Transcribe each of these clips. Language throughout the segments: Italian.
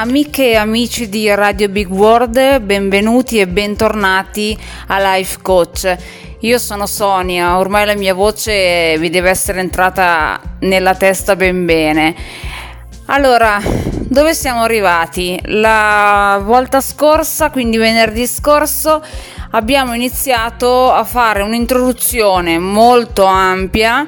Amiche e amici di Radio Big World, benvenuti e bentornati a Life Coach. Io sono Sonia, ormai la mia voce vi deve essere entrata nella testa ben bene. Allora, dove siamo arrivati? La volta scorsa, quindi venerdì scorso, abbiamo iniziato a fare un'introduzione molto ampia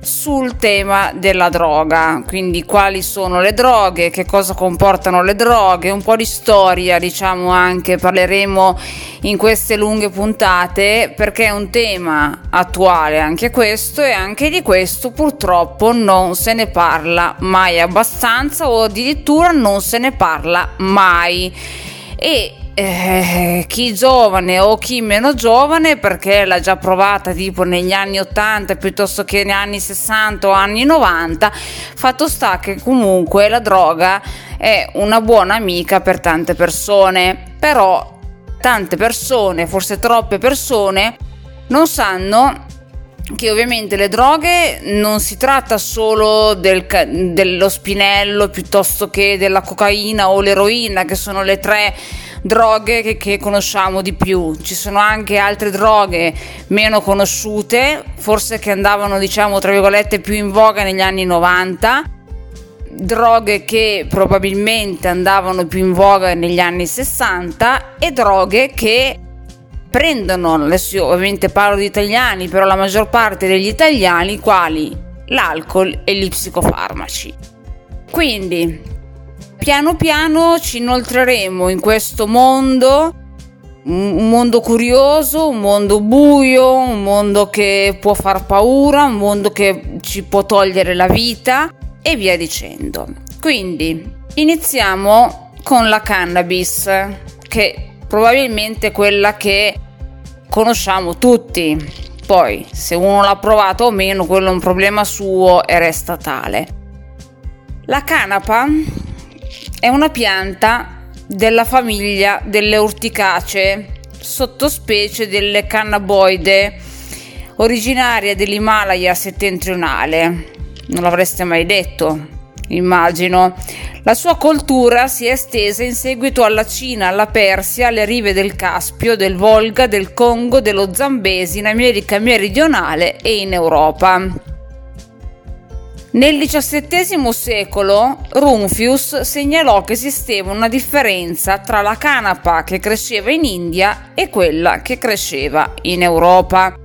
sul tema della droga, quindi quali sono le droghe, che cosa comportano le droghe, un po' di storia, diciamo anche, parleremo in queste lunghe puntate perché è un tema attuale anche questo e anche di questo purtroppo non se ne parla mai abbastanza o addirittura non se ne parla mai. E eh, chi giovane o chi meno giovane perché l'ha già provata tipo negli anni 80 piuttosto che negli anni 60 o anni 90 fatto sta che comunque la droga è una buona amica per tante persone. Però tante persone forse troppe persone non sanno che ovviamente le droghe non si tratta solo del, dello spinello piuttosto che della cocaina o l'eroina che sono le tre droghe che, che conosciamo di più. Ci sono anche altre droghe meno conosciute, forse che andavano diciamo tra virgolette più in voga negli anni 90 droghe che probabilmente andavano più in voga negli anni 60 e droghe che prendono, adesso io ovviamente parlo di italiani, però la maggior parte degli italiani quali l'alcol e gli psicofarmaci. Quindi piano piano ci inoltreremo in questo mondo, un mondo curioso, un mondo buio, un mondo che può far paura, un mondo che ci può togliere la vita e via dicendo. Quindi iniziamo con la cannabis, che probabilmente è quella che conosciamo tutti. Poi, se uno l'ha provato o meno, quello è un problema suo e resta tale. La canapa è una pianta della famiglia delle urticacee, sottospecie delle cannaboide, originaria dell'Himalaya settentrionale. Non l'avreste mai detto, immagino. La sua coltura si è estesa in seguito alla Cina, alla Persia, alle rive del Caspio, del Volga, del Congo, dello Zambesi, in America meridionale e in Europa. Nel XVII secolo Rumphius segnalò che esisteva una differenza tra la canapa che cresceva in India e quella che cresceva in Europa.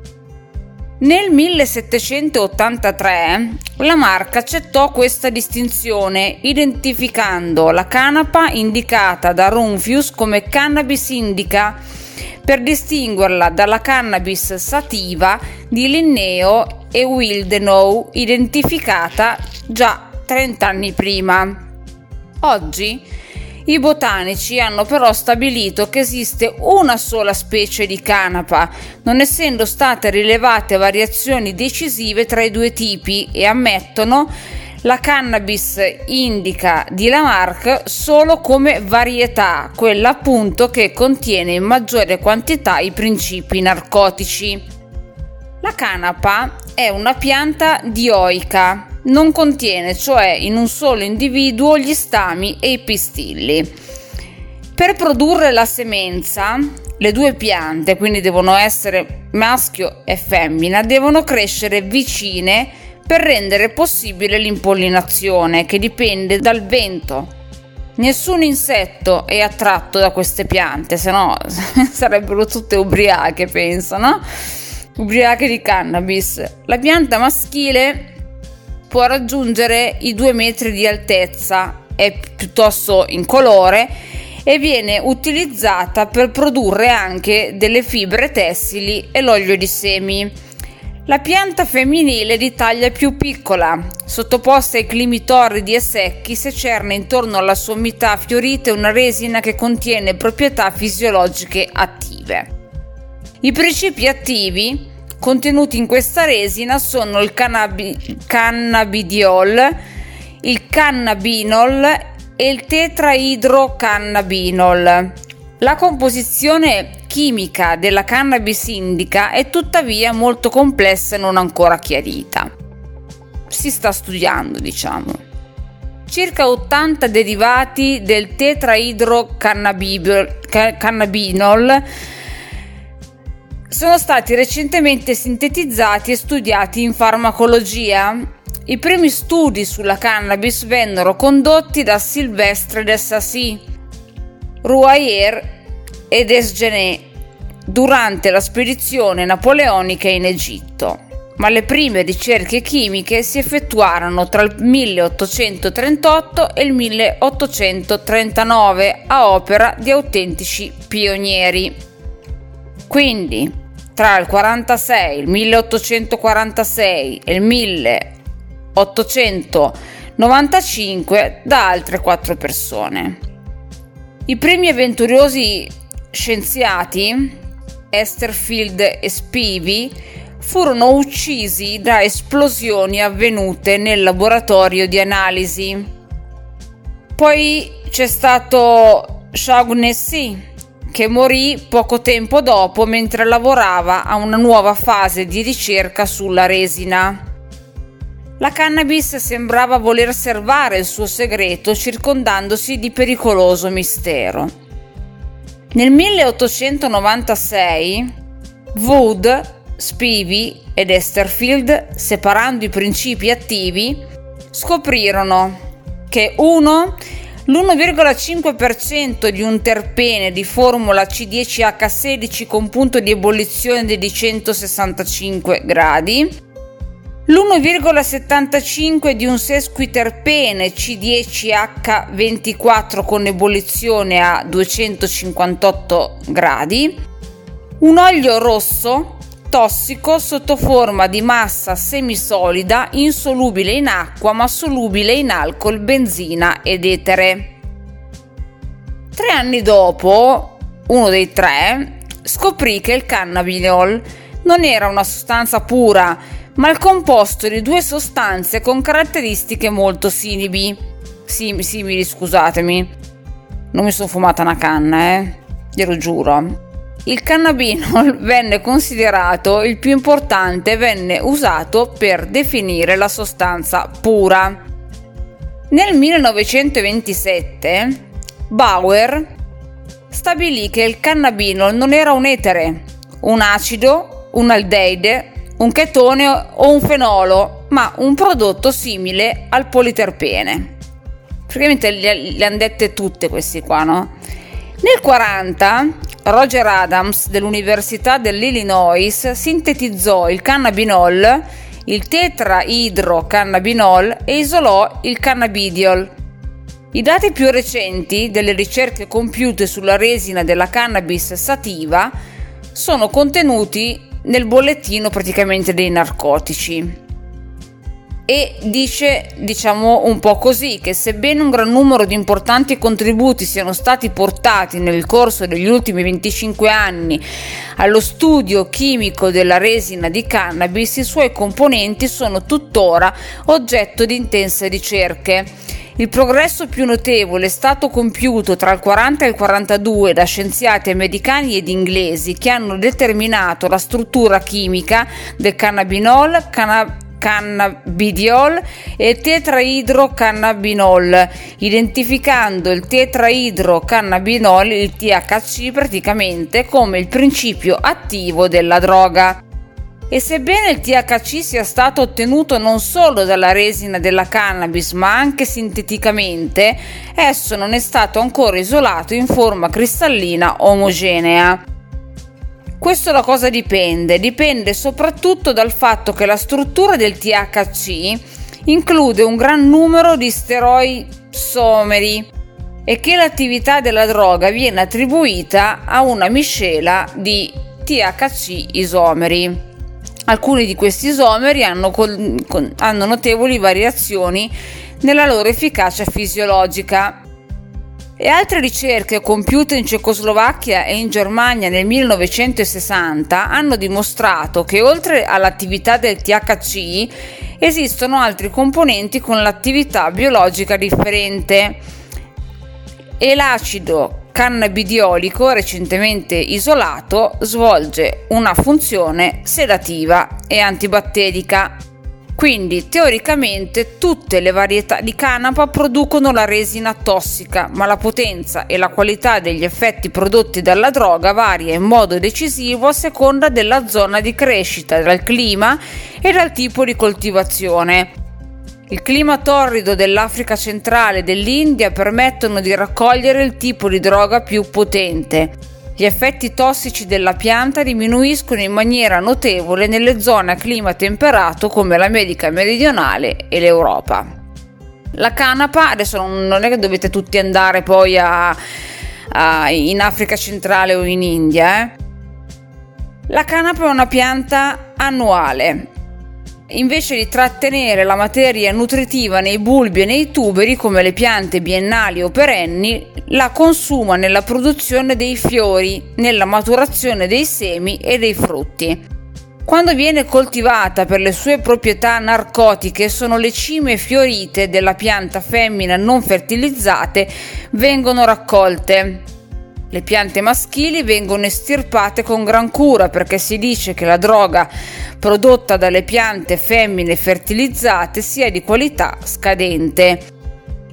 Nel 1783 la marca accettò questa distinzione identificando la canapa indicata da Rumphius come cannabis indica per distinguerla dalla cannabis sativa di Linneo e Wildenau identificata già 30 anni prima. Oggi i botanici hanno però stabilito che esiste una sola specie di canapa, non essendo state rilevate variazioni decisive tra i due tipi e ammettono la cannabis indica di Lamarck solo come varietà, quella appunto che contiene in maggiore quantità i principi narcotici. La canapa è una pianta dioica, non contiene cioè in un solo individuo gli stami e i pistilli. Per produrre la semenza, le due piante, quindi devono essere maschio e femmina, devono crescere vicine per rendere possibile l'impollinazione che dipende dal vento. Nessun insetto è attratto da queste piante, se no sarebbero tutte ubriache, penso, no? ubriache di cannabis. La pianta maschile può raggiungere i 2 metri di altezza, è piuttosto incolore e viene utilizzata per produrre anche delle fibre tessili e l'olio di semi. La pianta femminile di taglia più piccola, sottoposta ai climi torridi e secchi, secerne intorno alla sommità fiorite una resina che contiene proprietà fisiologiche attive. I principi attivi contenuti in questa resina sono il cannabi- cannabidiol, il cannabinol e il tetraidrocannabinol. La composizione chimica della cannabis indica è tuttavia molto complessa e non ancora chiarita. Si sta studiando, diciamo. circa 80 derivati del tetraidrocannabinol sono stati recentemente sintetizzati e studiati in farmacologia. I primi studi sulla cannabis vennero condotti da Sylvestre de Sassy, Rouayer e Desgenet durante la spedizione napoleonica in Egitto ma le prime ricerche chimiche si effettuarono tra il 1838 e il 1839 a opera di autentici pionieri. Quindi, tra il 46, il 1846 e il 1895 da altre quattro persone. I primi avventurosi scienziati, Esterfield e Spivey, furono uccisi da esplosioni avvenute nel laboratorio di analisi. Poi c'è stato Shaughnessy, che morì poco tempo dopo mentre lavorava a una nuova fase di ricerca sulla resina. La cannabis sembrava voler servare il suo segreto circondandosi di pericoloso mistero. Nel 1896 Wood Spivey ed Esterfield, separando i principi attivi, scoprirono che 1. L'1,5% di un terpene di formula C10H16 con punto di ebollizione di 165 gradi, l'1,75 di un sesquiterpene C10H24 con ebollizione a 258 gradi, un olio rosso tossico sotto forma di massa semisolida insolubile in acqua ma solubile in alcol, benzina ed etere. Tre anni dopo, uno dei tre scoprì che il cannabinol non era una sostanza pura, ma il composto di due sostanze con caratteristiche molto simili. Sim- simili, scusatemi. Non mi sono fumata una canna, eh. Glielo giuro il cannabinol venne considerato il più importante e venne usato per definire la sostanza pura. Nel 1927 Bauer stabilì che il cannabinol non era un etere, un acido, un aldeide, un chetone o un fenolo, ma un prodotto simile al politerpene. Praticamente le, le hanno dette tutte questi qua, no? Nel 40 Roger Adams dell'Università dell'Illinois sintetizzò il cannabinol, il tetraidrocannabinol e isolò il cannabidiol. I dati più recenti delle ricerche compiute sulla resina della cannabis sativa sono contenuti nel bollettino praticamente dei narcotici. E dice diciamo un po' così che sebbene un gran numero di importanti contributi siano stati portati nel corso degli ultimi 25 anni allo studio chimico della resina di cannabis i suoi componenti sono tuttora oggetto di intense ricerche il progresso più notevole è stato compiuto tra il 40 e il 42 da scienziati americani ed inglesi che hanno determinato la struttura chimica del cannabinol, canna- cannabidiol e tetraidrocannabinol, identificando il tetraidrocannabinol, il THC, praticamente come il principio attivo della droga. E sebbene il THC sia stato ottenuto non solo dalla resina della cannabis ma anche sinteticamente, esso non è stato ancora isolato in forma cristallina omogenea. Questo da cosa dipende? Dipende soprattutto dal fatto che la struttura del THC include un gran numero di steroisomeri e che l'attività della droga viene attribuita a una miscela di THC isomeri. Alcuni di questi isomeri hanno, con, con, hanno notevoli variazioni nella loro efficacia fisiologica. E altre ricerche compiute in Cecoslovacchia e in Germania nel 1960 hanno dimostrato che oltre all'attività del THC esistono altri componenti con l'attività biologica differente. E l'acido cannabidiolico recentemente isolato svolge una funzione sedativa e antibatterica. Quindi teoricamente tutte le varietà di canapa producono la resina tossica, ma la potenza e la qualità degli effetti prodotti dalla droga varia in modo decisivo a seconda della zona di crescita, dal clima e dal tipo di coltivazione. Il clima torrido dell'Africa centrale e dell'India permettono di raccogliere il tipo di droga più potente. Gli effetti tossici della pianta diminuiscono in maniera notevole nelle zone a clima temperato come l'America meridionale e l'Europa. La canapa, adesso non è che dovete tutti andare poi a, a, in Africa centrale o in India, eh? La canapa è una pianta annuale, invece di trattenere la materia nutritiva nei bulbi e nei tuberi come le piante biennali o perenni, la consuma nella produzione dei fiori, nella maturazione dei semi e dei frutti. Quando viene coltivata per le sue proprietà narcotiche sono le cime fiorite della pianta femmina non fertilizzate vengono raccolte. Le piante maschili vengono estirpate con gran cura perché si dice che la droga prodotta dalle piante femmine fertilizzate sia di qualità scadente.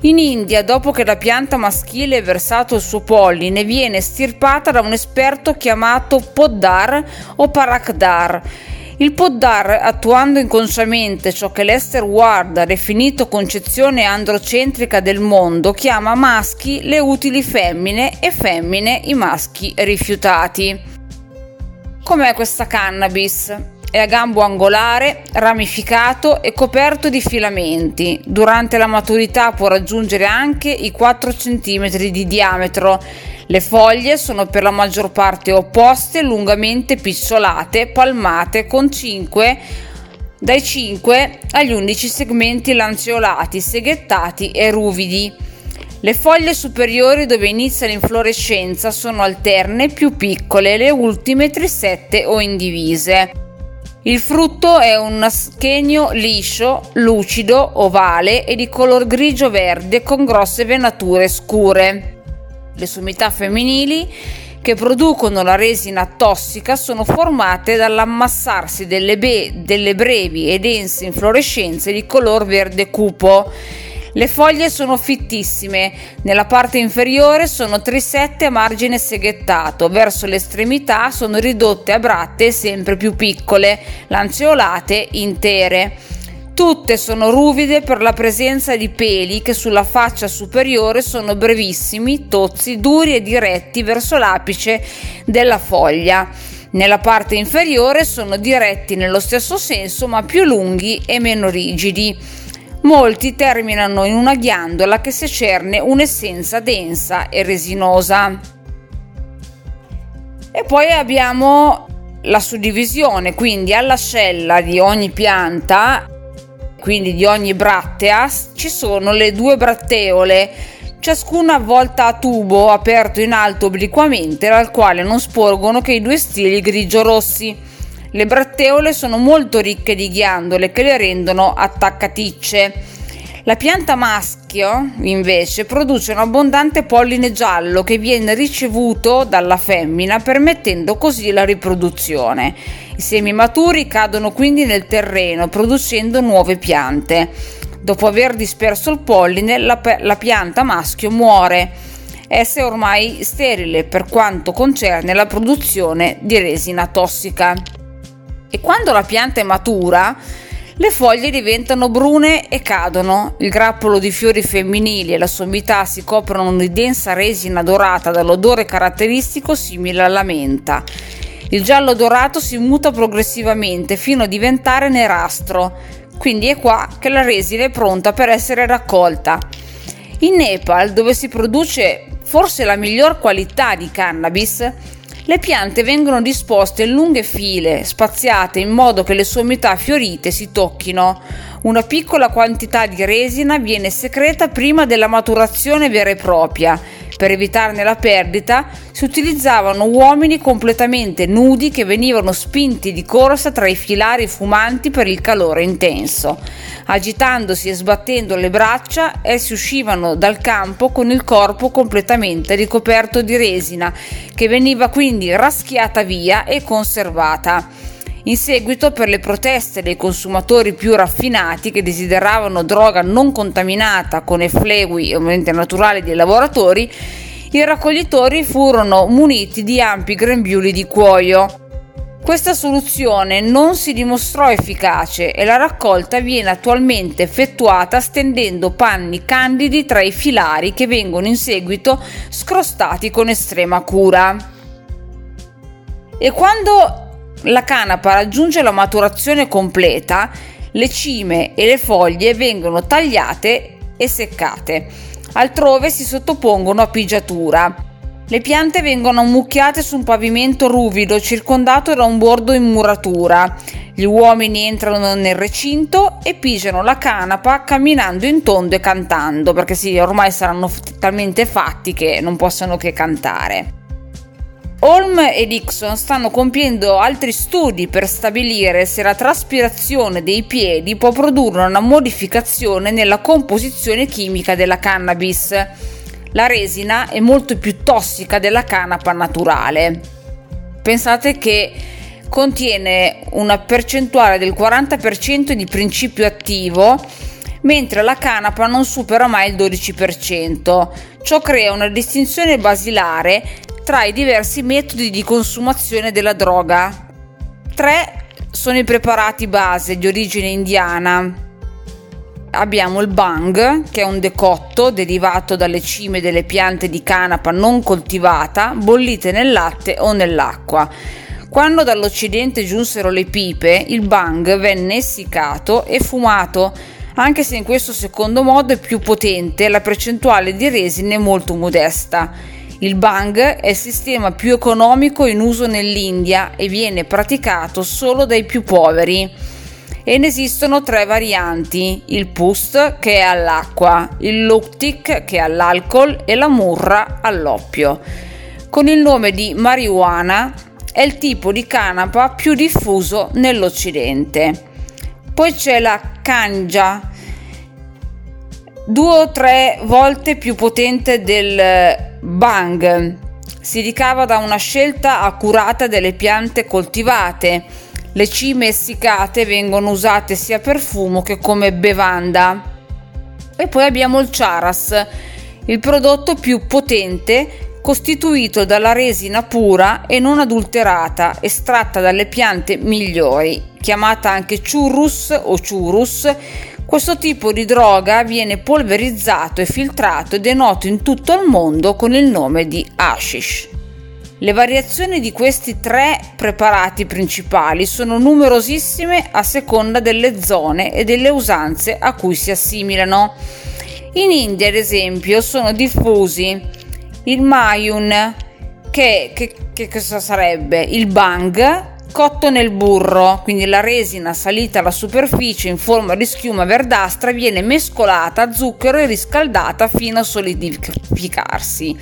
In India, dopo che la pianta maschile ha versato il suo polline, viene estirpata da un esperto chiamato Poddar o Parakdar il Poddar, attuando inconsciamente ciò che Lester Ward ha definito concezione androcentrica del mondo, chiama maschi le utili femmine e femmine i maschi rifiutati. Com'è questa cannabis? È a gambo angolare, ramificato e coperto di filamenti. Durante la maturità può raggiungere anche i 4 cm di diametro le foglie sono per la maggior parte opposte, lungamente picciolate, palmate con 5 dai 5 agli 11 segmenti lanceolati, seghettati e ruvidi. Le foglie superiori dove inizia l'inflorescenza sono alterne, più piccole, le ultime trisette o indivise. Il frutto è un aschenio liscio, lucido, ovale e di color grigio-verde con grosse venature scure. Le sommità femminili che producono la resina tossica sono formate dall'ammassarsi delle, be- delle brevi e dense inflorescenze di color verde cupo. Le foglie sono fittissime, nella parte inferiore sono trisette a margine seghettato, verso l'estremità sono ridotte a bratte sempre più piccole, lanceolate intere. Tutte sono ruvide per la presenza di peli che sulla faccia superiore sono brevissimi, tozzi, duri e diretti verso l'apice della foglia. Nella parte inferiore sono diretti nello stesso senso ma più lunghi e meno rigidi. Molti terminano in una ghiandola che secerne un'essenza densa e resinosa. E poi abbiamo la suddivisione, quindi all'ascella di ogni pianta quindi di ogni brattea, ci sono le due bratteole, ciascuna avvolta a tubo aperto in alto obliquamente, dal quale non sporgono che i due stili grigio-rossi. Le bratteole sono molto ricche di ghiandole che le rendono attaccaticce. La pianta maschio, invece, produce un abbondante polline giallo che viene ricevuto dalla femmina, permettendo così la riproduzione. I semi maturi cadono quindi nel terreno producendo nuove piante. Dopo aver disperso il polline, la, la pianta maschio muore. Essa è ormai sterile per quanto concerne la produzione di resina tossica. E quando la pianta è matura, le foglie diventano brune e cadono. Il grappolo di fiori femminili e la sommità si coprono di densa resina dorata dall'odore caratteristico simile alla menta. Il giallo dorato si muta progressivamente fino a diventare nerastro, quindi è qua che la resina è pronta per essere raccolta. In Nepal, dove si produce forse la miglior qualità di cannabis, le piante vengono disposte in lunghe file, spaziate in modo che le sommità fiorite si tocchino. Una piccola quantità di resina viene secreta prima della maturazione vera e propria per evitarne la perdita, si utilizzavano uomini completamente nudi che venivano spinti di corsa tra i filari fumanti per il calore intenso. Agitandosi e sbattendo le braccia, essi uscivano dal campo con il corpo completamente ricoperto di resina, che veniva quindi raschiata via e conservata. In seguito, per le proteste dei consumatori più raffinati che desideravano droga non contaminata con effluvi ovviamente naturali dei lavoratori, i raccoglitori furono muniti di ampi grembiuli di cuoio. Questa soluzione non si dimostrò efficace e la raccolta viene attualmente effettuata stendendo panni candidi tra i filari che vengono in seguito scrostati con estrema cura. E quando la canapa raggiunge la maturazione completa, le cime e le foglie vengono tagliate e seccate. Altrove si sottopongono a pigiatura. Le piante vengono ammucchiate su un pavimento ruvido circondato da un bordo in muratura. Gli uomini entrano nel recinto e pigiano la canapa camminando in tondo e cantando, perché sì, ormai saranno talmente fatti che non possono che cantare. Holm e Dixon stanno compiendo altri studi per stabilire se la traspirazione dei piedi può produrre una modificazione nella composizione chimica della cannabis. La resina è molto più tossica della canapa naturale. Pensate che contiene una percentuale del 40% di principio attivo mentre la canapa non supera mai il 12%. Ciò crea una distinzione basilare tra i diversi metodi di consumazione della droga. Tre sono i preparati base di origine indiana. Abbiamo il bang, che è un decotto derivato dalle cime delle piante di canapa non coltivata, bollite nel latte o nell'acqua. Quando dall'Occidente giunsero le pipe, il bang venne essiccato e fumato, anche se in questo secondo modo è più potente, la percentuale di resine è molto modesta. Il bang è il sistema più economico in uso nell'India e viene praticato solo dai più poveri. E ne esistono tre varianti, il pust che è all'acqua, il luptic che è all'alcol e la murra all'oppio. Con il nome di marijuana è il tipo di canapa più diffuso nell'Occidente. Poi c'è la kanja, due o tre volte più potente del Bang si ricava da una scelta accurata delle piante coltivate. Le cime essiccate vengono usate sia per fumo che come bevanda. E poi abbiamo il charas, il prodotto più potente costituito dalla resina pura e non adulterata, estratta dalle piante migliori, chiamata anche churrus o churus, questo tipo di droga viene polverizzato e filtrato ed è noto in tutto il mondo con il nome di hashish. Le variazioni di questi tre preparati principali sono numerosissime a seconda delle zone e delle usanze a cui si assimilano. In India, ad esempio, sono diffusi il mayun, che, che, che cosa sarebbe? Il bang, cotto nel burro, quindi la resina salita alla superficie in forma di schiuma verdastra viene mescolata a zucchero e riscaldata fino a solidificarsi.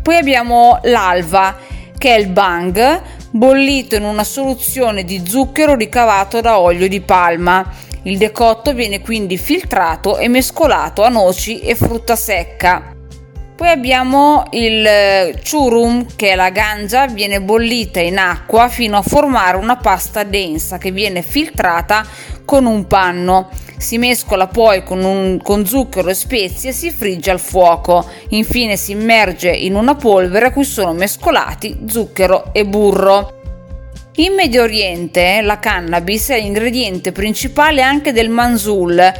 Poi abbiamo l'alva, che è il bang, bollito in una soluzione di zucchero ricavato da olio di palma. Il decotto viene quindi filtrato e mescolato a noci e frutta secca. Poi abbiamo il eh, churum, che è la ganja, viene bollita in acqua fino a formare una pasta densa che viene filtrata con un panno. Si mescola poi con, un, con zucchero e spezie e si frigge al fuoco. Infine si immerge in una polvere a cui sono mescolati zucchero e burro. In Medio Oriente la cannabis è l'ingrediente principale anche del manzul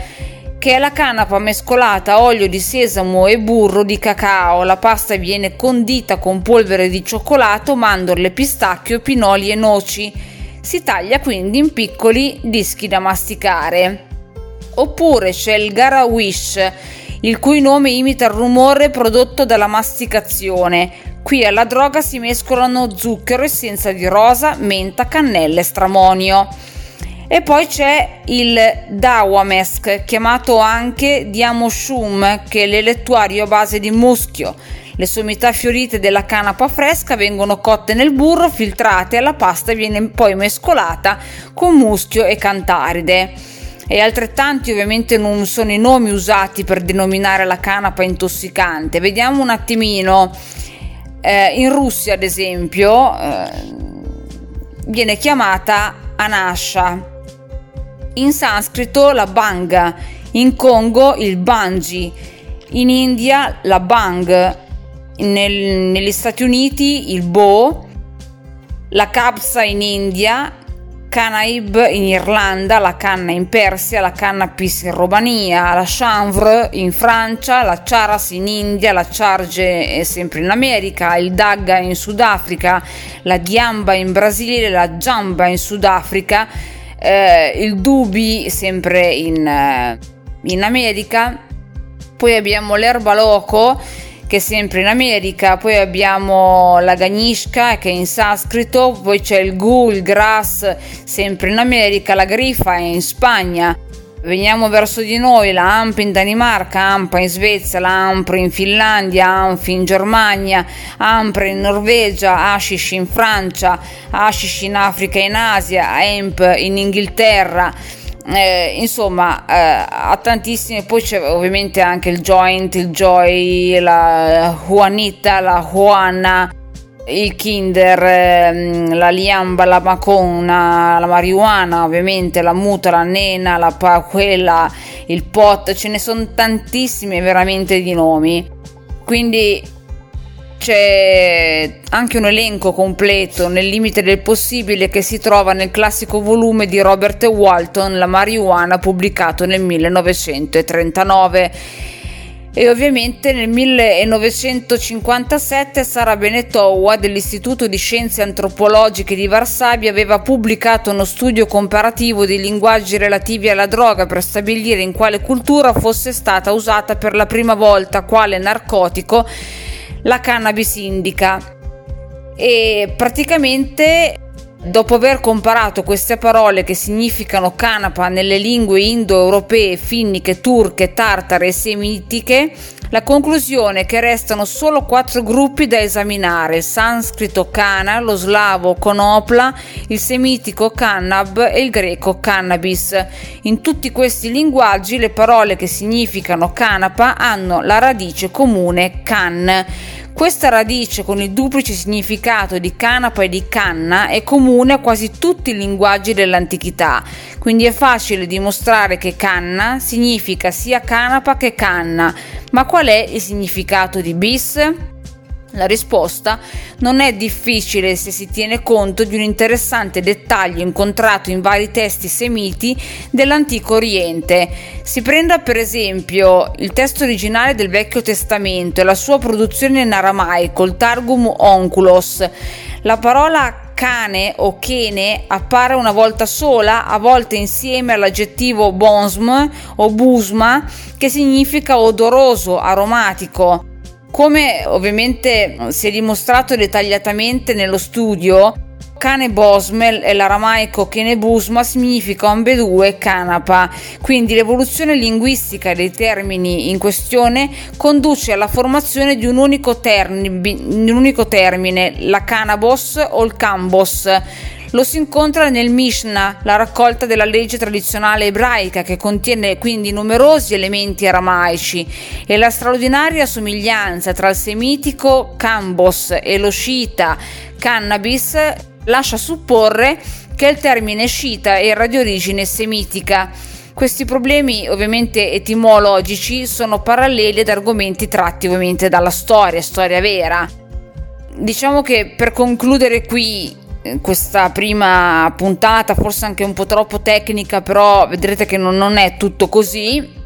che è la canapa mescolata a olio di sesamo e burro di cacao. La pasta viene condita con polvere di cioccolato, mandorle, pistacchio, pinoli e noci. Si taglia quindi in piccoli dischi da masticare. Oppure c'è il garawish, il cui nome imita il rumore prodotto dalla masticazione. Qui alla droga si mescolano zucchero, essenza di rosa, menta, cannella e stramonio. E poi c'è il Dawamesk, chiamato anche Diamoshum, che è l'elettuario a base di muschio. Le sommità fiorite della canapa fresca vengono cotte nel burro, filtrate e la pasta viene poi mescolata con muschio e cantaride. E altrettanti ovviamente non sono i nomi usati per denominare la canapa intossicante. Vediamo un attimino. Eh, in Russia, ad esempio, eh, viene chiamata anasha, in sanscrito la banga, in Congo il bangi, in India la bang, nel, negli Stati Uniti il bo, la capsa in India, Canaib in Irlanda, la canna in Persia, la cannabis in Romania, la chanvre in Francia, la charas in India, la charge sempre in America, il dagga in Sudafrica, la diamba in Brasile, la jamba in Sudafrica, eh, il dubi sempre in, eh, in America, poi abbiamo l'erba loco che è sempre in America, poi abbiamo la Ganishka che è in sanscrito, poi c'è il Gu, il Grass sempre in America, la Grifa è in Spagna. Veniamo verso di noi, la AMP in Danimarca, AMPA in Svezia, la AMPR in Finlandia, ANF in Germania, AMPR in Norvegia, ASHISH in Francia, ASHISH in Africa e in Asia, EMP in Inghilterra. Eh, insomma eh, ha tantissime poi c'è ovviamente anche il joint il joy la juanita la juana il kinder ehm, la liamba la maconna la marijuana ovviamente la muta la nena la quella il pot ce ne sono tantissime veramente di nomi. Quindi c'è anche un elenco completo nel limite del possibile che si trova nel classico volume di Robert Walton La marijuana pubblicato nel 1939 e ovviamente nel 1957 Sara Benetowa dell'Istituto di Scienze Antropologiche di Varsavia aveva pubblicato uno studio comparativo di linguaggi relativi alla droga per stabilire in quale cultura fosse stata usata per la prima volta quale narcotico la cannabis indica. E praticamente dopo aver comparato queste parole che significano canapa nelle lingue indoeuropee, finniche, turche, tartare e semitiche, la conclusione è che restano solo quattro gruppi da esaminare: il sanscrito kana, lo slavo konopla, il semitico kannab e il greco cannabis. In tutti questi linguaggi le parole che significano canapa hanno la radice comune can. Questa radice con il duplice significato di canapa e di canna è comune a quasi tutti i linguaggi dell'antichità, quindi è facile dimostrare che canna significa sia canapa che canna. Ma qual è il significato di bis? La risposta non è difficile se si tiene conto di un interessante dettaglio incontrato in vari testi semiti dell'Antico Oriente. Si prenda per esempio il testo originale del Vecchio Testamento e la sua produzione in aramaico, il Targum Onculos. La parola cane o chene appare una volta sola, a volte insieme all'aggettivo bonsm o busma, che significa odoroso, aromatico. Come ovviamente si è dimostrato dettagliatamente nello studio, cane bosmel e l'aramaico kenebusma significa ambedue canapa, quindi l'evoluzione linguistica dei termini in questione conduce alla formazione di un unico, termine, un unico termine la canabos o il cambos lo si incontra nel Mishnah, la raccolta della legge tradizionale ebraica che contiene quindi numerosi elementi aramaici e la straordinaria somiglianza tra il semitico Kambos e lo sciita Cannabis lascia supporre che il termine sciita era di origine semitica. Questi problemi ovviamente etimologici sono paralleli ad argomenti tratti ovviamente dalla storia, storia vera. Diciamo che per concludere qui questa prima puntata, forse anche un po' troppo tecnica, però vedrete che non, non è tutto così.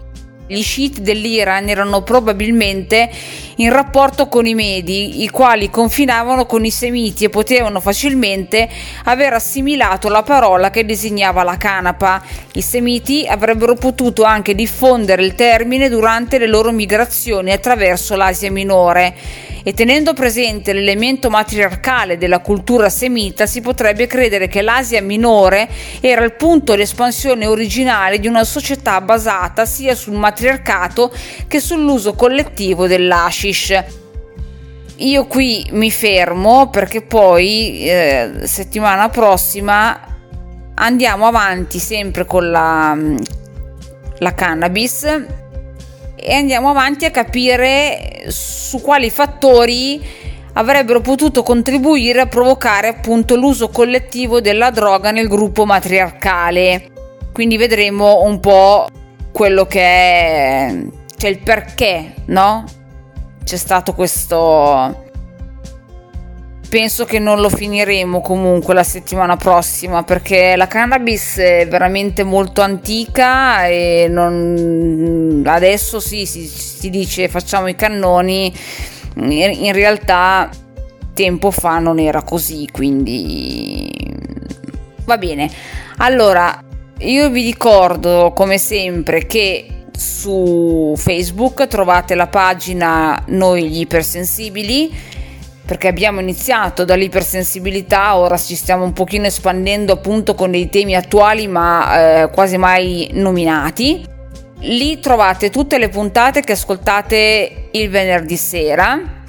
Gli sciiti dell'Iran erano probabilmente in rapporto con i Medi, i quali confinavano con i Semiti e potevano facilmente aver assimilato la parola che designava la canapa. I Semiti avrebbero potuto anche diffondere il termine durante le loro migrazioni attraverso l'Asia Minore e tenendo presente l'elemento matriarcale della cultura semita si potrebbe credere che l'Asia minore era il punto di espansione originale di una società basata sia sul matriarcato che sull'uso collettivo dell'ashish. Io qui mi fermo perché poi eh, settimana prossima andiamo avanti sempre con la, la cannabis e andiamo avanti a capire su quali fattori avrebbero potuto contribuire a provocare appunto l'uso collettivo della droga nel gruppo matriarcale. Quindi vedremo un po' quello che è, cioè il perché, no? C'è stato questo penso che non lo finiremo comunque la settimana prossima perché la cannabis è veramente molto antica e non... adesso sì, si, si dice facciamo i cannoni in realtà tempo fa non era così, quindi va bene. Allora, io vi ricordo come sempre che su Facebook trovate la pagina Noi gli ipersensibili perché abbiamo iniziato dall'ipersensibilità, ora ci stiamo un pochino espandendo appunto con dei temi attuali ma eh, quasi mai nominati Lì trovate tutte le puntate che ascoltate il venerdì sera.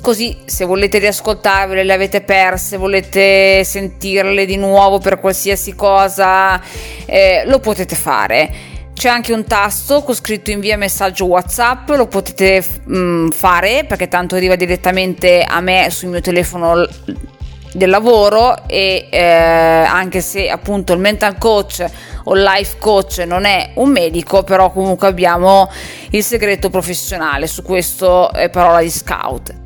Così se volete riascoltarvele, le avete perse, volete sentirle di nuovo per qualsiasi cosa, eh, lo potete fare. C'è anche un tasto con scritto invia messaggio WhatsApp, lo potete mh, mm, fare perché tanto arriva direttamente a me sul mio telefono del lavoro e eh, anche se appunto il mental coach o il life coach non è un medico però comunque abbiamo il segreto professionale su questo è parola di scout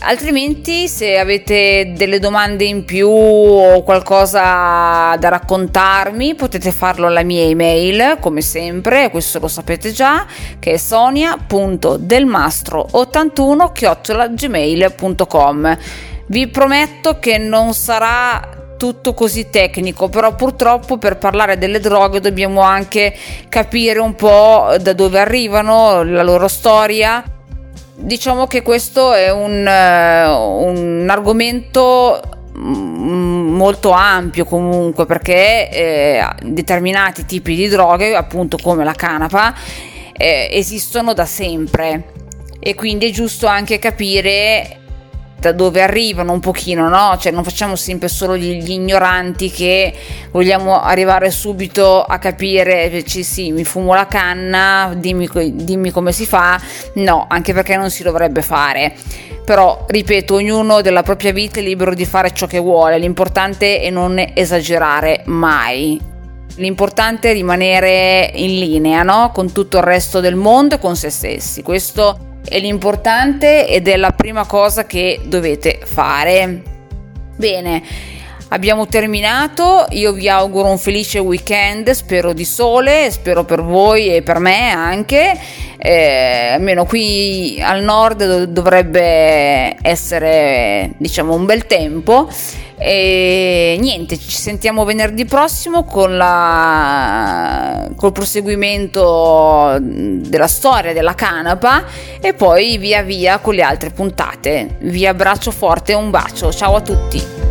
altrimenti se avete delle domande in più o qualcosa da raccontarmi potete farlo alla mia email come sempre questo lo sapete già che è sonia.delmastro81 chiocciolagmail.com vi prometto che non sarà tutto così tecnico, però purtroppo per parlare delle droghe dobbiamo anche capire un po' da dove arrivano, la loro storia. Diciamo che questo è un, uh, un argomento mm, molto ampio comunque perché eh, determinati tipi di droghe appunto come la canapa eh, esistono da sempre. E quindi è giusto anche capire da dove arrivano un pochino, no? Cioè non facciamo sempre solo gli, gli ignoranti che vogliamo arrivare subito a capire, cioè, sì, mi fumo la canna, dimmi, dimmi come si fa, no, anche perché non si dovrebbe fare. Però, ripeto, ognuno della propria vita è libero di fare ciò che vuole, l'importante è non esagerare mai. L'importante è rimanere in linea no? con tutto il resto del mondo e con se stessi. Questo è l'importante ed è la prima cosa che dovete fare. Bene, abbiamo terminato, io vi auguro un felice weekend, spero di sole, spero per voi e per me anche, eh, almeno qui al nord dovrebbe essere diciamo un bel tempo e niente, ci sentiamo venerdì prossimo con la, col proseguimento della storia della canapa e poi via via con le altre puntate. Vi abbraccio forte e un bacio. Ciao a tutti.